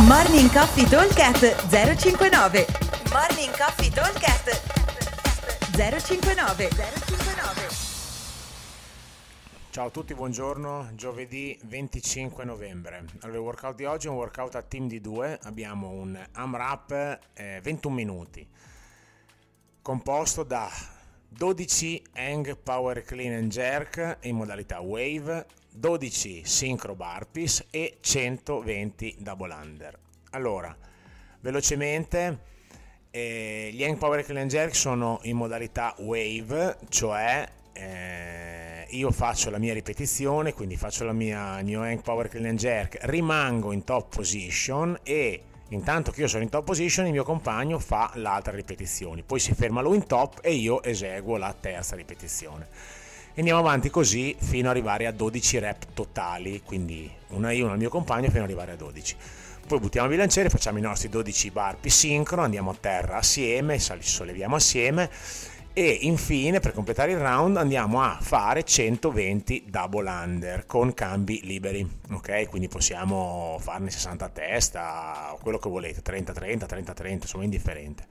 Morning Coffee Talkcast 059 Morning Coffee Talkcast 059 059 Ciao a tutti, buongiorno. Giovedì 25 novembre. Allora, il workout di oggi è un workout a team di due. Abbiamo un AMRAP eh, 21 minuti, composto da 12 Hang Power Clean and Jerk in modalità Wave, 12 Synchro Burpees e 120 Double Under. Allora, velocemente, eh, gli Hang Power Clean and Jerk sono in modalità Wave, cioè eh, io faccio la mia ripetizione, quindi faccio la mia New Hang Power Clean and Jerk, rimango in top position e Intanto che io sono in top position, il mio compagno fa l'altra ripetizione, poi si ferma lui in top e io eseguo la terza ripetizione. Andiamo avanti così fino ad arrivare a 12 rep totali, quindi una io, una il mio compagno fino ad arrivare a 12. Poi buttiamo il bilanciere, facciamo i nostri 12 barpi sincrono, andiamo a terra assieme, solleviamo assieme e infine per completare il round andiamo a fare 120 double under con cambi liberi ok? Quindi possiamo farne 60 a testa quello che volete 30 30 30 30 insomma indifferente.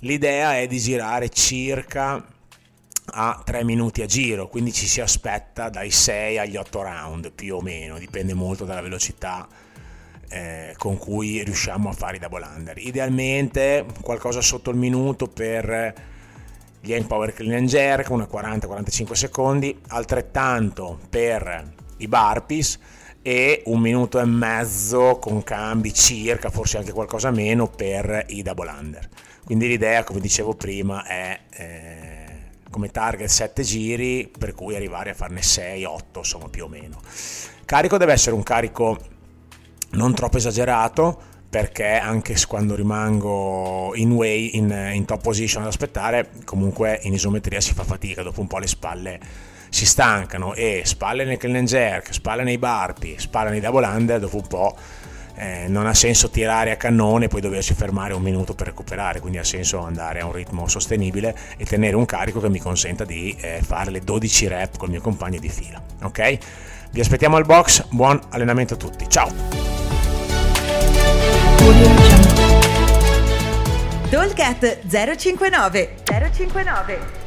L'idea è di girare circa a 3 minuti a giro quindi ci si aspetta dai 6 agli 8 round più o meno dipende molto dalla velocità eh, con cui riusciamo a fare i double under. Idealmente qualcosa sotto il minuto per Young Power Clean and Jerk, una 40-45 secondi, altrettanto per i burpees e un minuto e mezzo con cambi circa, forse anche qualcosa meno per i double under. Quindi l'idea, come dicevo prima, è eh, come target 7 giri, per cui arrivare a farne 6-8, insomma più o meno. Carico deve essere un carico non troppo esagerato, perché anche quando rimango in way, in, in, top position ad aspettare, comunque in isometria si fa fatica, dopo un po' le spalle si stancano e spalle nel clean and jerk, spalle nei barpi, spalle nei double under, dopo un po' eh, non ha senso tirare a cannone e poi doversi fermare un minuto per recuperare, quindi ha senso andare a un ritmo sostenibile e tenere un carico che mi consenta di eh, fare le 12 rep col mio compagno di fila, ok? Vi aspettiamo al box, buon allenamento a tutti, ciao! Dolcat 059 059